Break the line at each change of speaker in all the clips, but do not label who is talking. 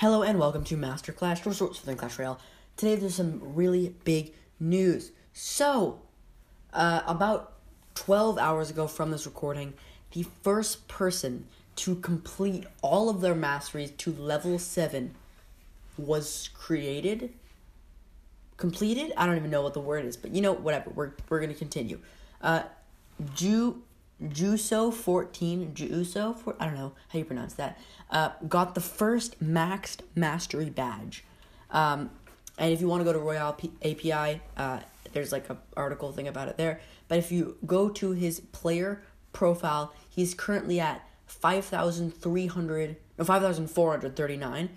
Hello and welcome to Master Clash, source for the Clash Royale. Today there's some really big news. So, uh, about 12 hours ago from this recording, the first person to complete all of their masteries to level 7 was created. Completed? I don't even know what the word is, but you know, whatever. We're, we're to continue. Uh, Ju Juso 14, Juso, for, I don't know how you pronounce that, uh, got the first maxed mastery badge. Um, and if you want to go to Royale P- API, uh, there's like a article thing about it there. But if you go to his player profile, he's currently at 5,300, no, 5,439.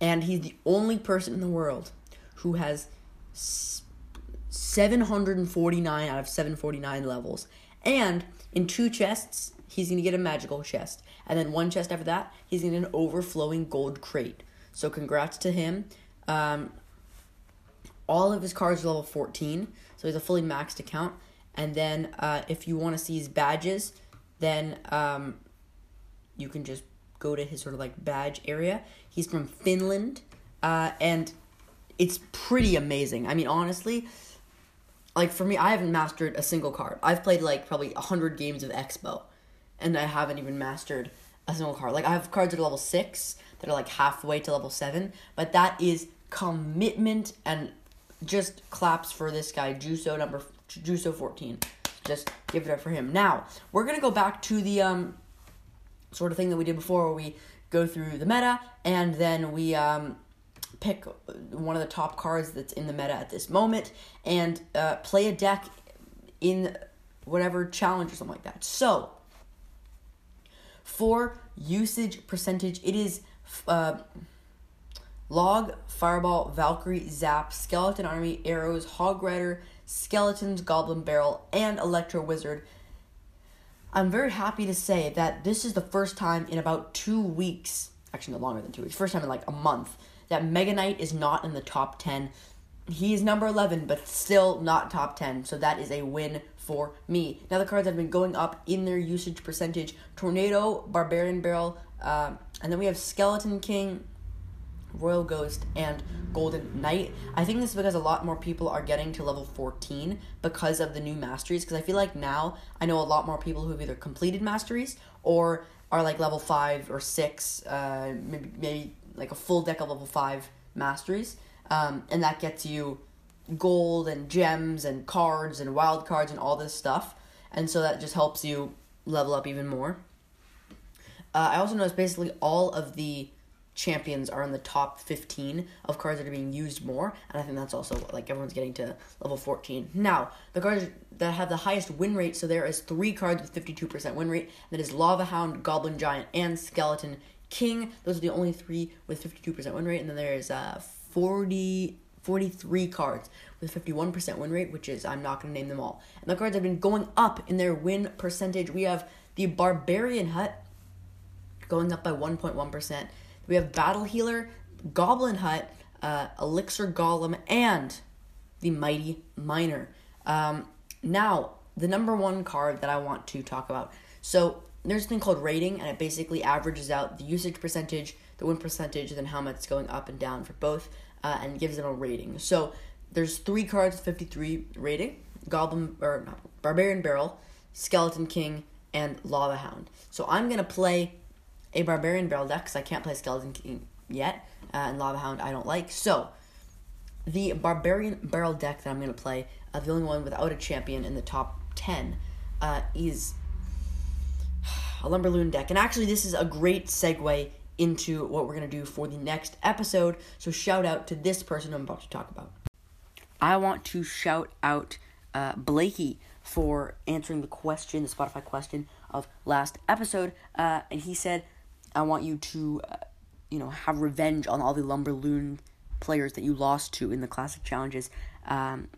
And he's the only person in the world who has 749 out of 749 levels. And in two chests, he's going to get a magical chest. And then one chest after that, he's going to get an overflowing gold crate. So congrats to him. Um, all of his cards are level 14, so he's a fully maxed account. And then uh, if you want to see his badges, then um, you can just go to his sort of like badge area. He's from Finland, uh, and it's pretty amazing. I mean, honestly, like for me, I haven't mastered a single card. I've played like probably hundred games of Expo, and I haven't even mastered a single card. Like I have cards that are level six that are like halfway to level seven, but that is commitment and just claps for this guy, Juso number Juso fourteen. Just give it up for him. Now we're gonna go back to the um sort of thing that we did before, where we go through the meta and then we um pick one of the top cards that's in the meta at this moment and uh, play a deck in whatever challenge or something like that. So, for usage percentage, it is uh, Log, Fireball, Valkyrie, Zap, Skeleton Army, Arrows, Hog Rider, Skeletons, Goblin Barrel, and Electro Wizard. I'm very happy to say that this is the first time in about two weeks, actually no longer than two weeks, first time in like a month, that Mega Knight is not in the top 10. He is number 11, but still not top 10, so that is a win for me. Now, the cards have been going up in their usage percentage Tornado, Barbarian Barrel, uh, and then we have Skeleton King, Royal Ghost, and Golden Knight. I think this is because a lot more people are getting to level 14 because of the new masteries. Because I feel like now I know a lot more people who have either completed masteries or are like level 5 or 6, uh, maybe, maybe like a full deck of level 5 masteries. Um, and that gets you gold and gems and cards and wild cards and all this stuff. And so that just helps you level up even more. Uh, I also noticed basically all of the champions are in the top 15 of cards that are being used more and i think that's also like everyone's getting to level 14 now the cards that have the highest win rate so there is three cards with 52% win rate that is lava hound goblin giant and skeleton king those are the only three with 52% win rate and then there is uh 40 43 cards with 51% win rate which is i'm not going to name them all and the cards have been going up in their win percentage we have the barbarian hut going up by 1.1% we have Battle Healer, Goblin Hut, uh, Elixir Golem, and the Mighty Miner. Um, now, the number one card that I want to talk about. So, there's a thing called rating, and it basically averages out the usage percentage, the win percentage, and then how much it's going up and down for both, uh, and gives them a rating. So, there's three cards with 53 rating Goblin, or not, Barbarian Barrel, Skeleton King, and Lava Hound. So, I'm to play a Barbarian Barrel deck because I can't play Skeleton King yet, uh, and Lava Hound I don't like. So, the Barbarian Barrel deck that I'm to play, uh, the only one without a champion in the top 10, uh, is a Lumberloon deck. And actually, this is a great segue into what we're going to do for the next episode. So, shout out to this person I'm about to talk about. I want to shout out uh, Blakey for answering the question, the Spotify question of last episode. Uh, and he said, I want you to, uh, you know, have revenge on all the Lumberloon players that you lost to in the classic challenges, um,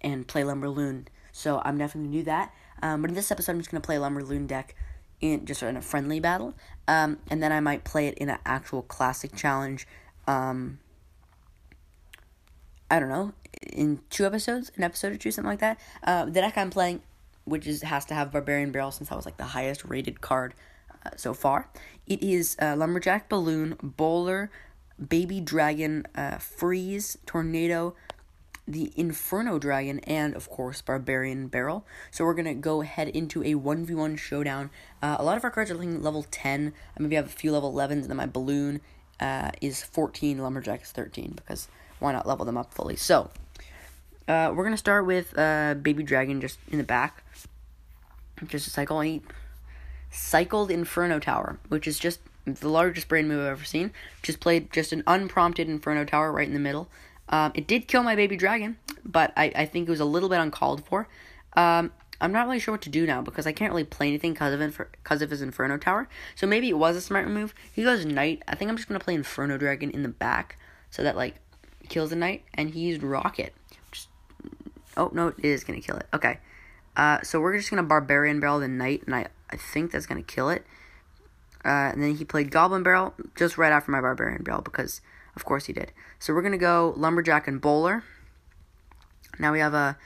and play Lumberloon. So I'm definitely gonna do that. Um, but in this episode, I'm just gonna play Lumberloon deck in just in a friendly battle, um, and then I might play it in an actual classic challenge. Um, I don't know, in two episodes, an episode or two, something like that. Uh, the deck I'm playing, which is has to have Barbarian Barrel since that was like the highest rated card uh, so far. It is uh, Lumberjack Balloon, Bowler, Baby Dragon, uh, Freeze, Tornado, the Inferno Dragon, and of course Barbarian Barrel. So we're gonna go head into a one v one showdown. Uh, a lot of our cards are looking level ten. I maybe have a few level elevens, and then my balloon uh, is fourteen. Lumberjack is thirteen because why not level them up fully? So uh, we're gonna start with uh, Baby Dragon just in the back, just a cycle. He cycled Inferno Tower, which is just the largest brain move I've ever seen. Just played just an unprompted Inferno Tower right in the middle. Um, it did kill my baby dragon, but I, I think it was a little bit uncalled for. Um, I'm not really sure what to do now because I can't really play anything because of Infer- cause of his Inferno Tower. So maybe it was a smart move. He goes Knight. I think I'm just gonna play Inferno Dragon in the back so that like kills the Knight, and he used Rocket. Oh no, it is gonna kill it. Okay, uh, so we're just gonna Barbarian Barrel the Knight, and I I think that's gonna kill it. Uh, and then he played Goblin Barrel just right after my Barbarian Barrel because of course he did. So we're going to go Lumberjack and Bowler. Now we have a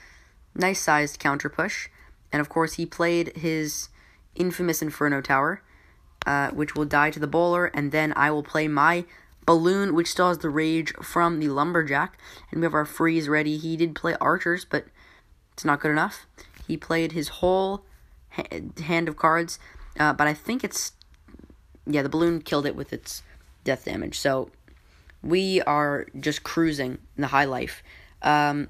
nice sized counter push. And of course, he played his infamous Inferno Tower, uh, which will die to the Bowler. And then I will play my Balloon, which still has the Rage from the Lumberjack. And we have our Freeze ready. He did play Archers, but it's not good enough. He played his whole ha- hand of cards, uh, but I think it's. Yeah, the Balloon killed it with its death damage. So we are just cruising in the high life. Um,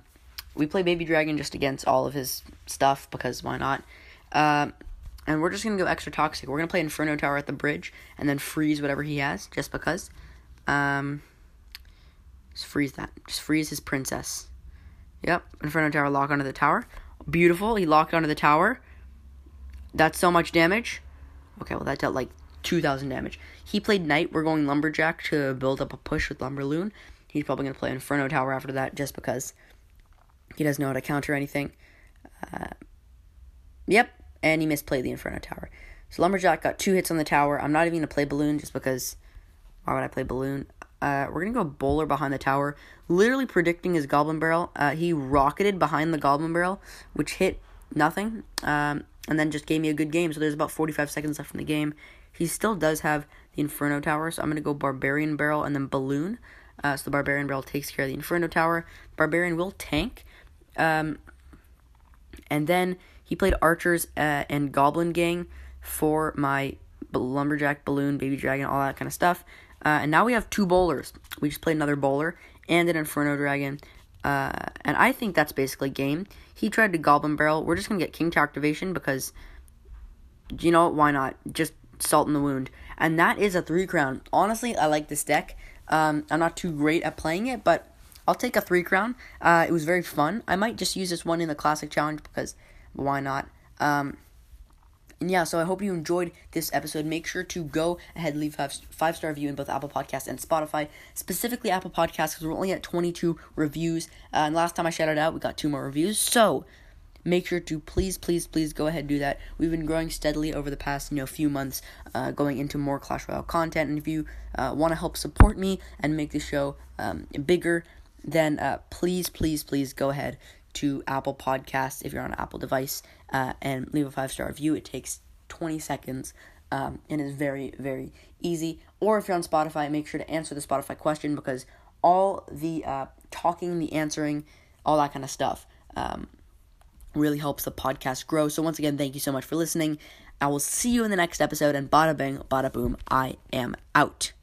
we play Baby Dragon just against all of his stuff because why not? Um, and we're just gonna go extra toxic. We're gonna play Inferno Tower at the bridge and then freeze whatever he has just because. Um, just freeze that. Just freeze his princess. Yep, Inferno Tower lock onto the tower. Beautiful. He locked onto the tower. That's so much damage. Okay, well that dealt like 2,000 damage. He played Knight. We're going Lumberjack to build up a push with Lumberloon. He's probably going to play Inferno Tower after that just because he doesn't know how to counter anything. Uh, yep, and he misplayed the Inferno Tower. So Lumberjack got two hits on the tower. I'm not even going to play Balloon just because why would I play Balloon? Uh, we're going to go Bowler behind the tower, literally predicting his Goblin Barrel. Uh, he rocketed behind the Goblin Barrel, which hit nothing, um, and then just gave me a good game. So there's about 45 seconds left in the game. He still does have the Inferno Tower, so I'm going to go Barbarian Barrel and then Balloon. Uh, so the Barbarian Barrel takes care of the Inferno Tower. Barbarian will tank. Um, and then he played Archers uh, and Goblin Gang for my Lumberjack, Balloon, Baby Dragon, all that kind of stuff. Uh, and now we have two bowlers. We just played another bowler and an Inferno Dragon. Uh, and I think that's basically game. He tried to Goblin Barrel. We're just going to get King to activation because, you know, why not? Just Salt in the Wound. And that is a three crown. Honestly, I like this deck. Um, I'm not too great at playing it, but I'll take a three crown. Uh, it was very fun. I might just use this one in the classic challenge because why not? Um, and yeah, so I hope you enjoyed this episode. Make sure to go ahead and leave five five star review in both Apple Podcasts and Spotify. Specifically Apple Podcasts because we're only at 22 reviews. Uh, and last time I shouted out, we got two more reviews. So make sure to please, please, please go ahead and do that. We've been growing steadily over the past you know few months, uh, going into more Clash Royale content. And if you uh, want to help support me and make the show um, bigger, then uh, please, please, please go ahead to Apple Podcasts if you're on an Apple device uh, and leave a five star review. It takes 20 seconds um, and is very, very easy. Or if you're on Spotify, make sure to answer the Spotify question because all the uh, talking, the answering, all that kind of stuff. Um, really helps the podcast grow. So, once again, thank you so much for listening. I will see you in the next episode, and bada bing, bada boom, I am out.